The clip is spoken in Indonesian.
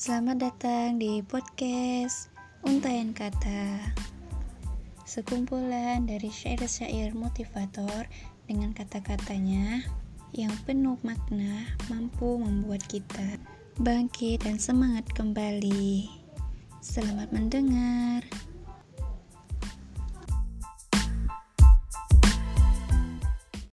Selamat datang di podcast Untayan Kata Sekumpulan dari syair-syair motivator dengan kata-katanya yang penuh makna mampu membuat kita bangkit dan semangat kembali. Selamat mendengar.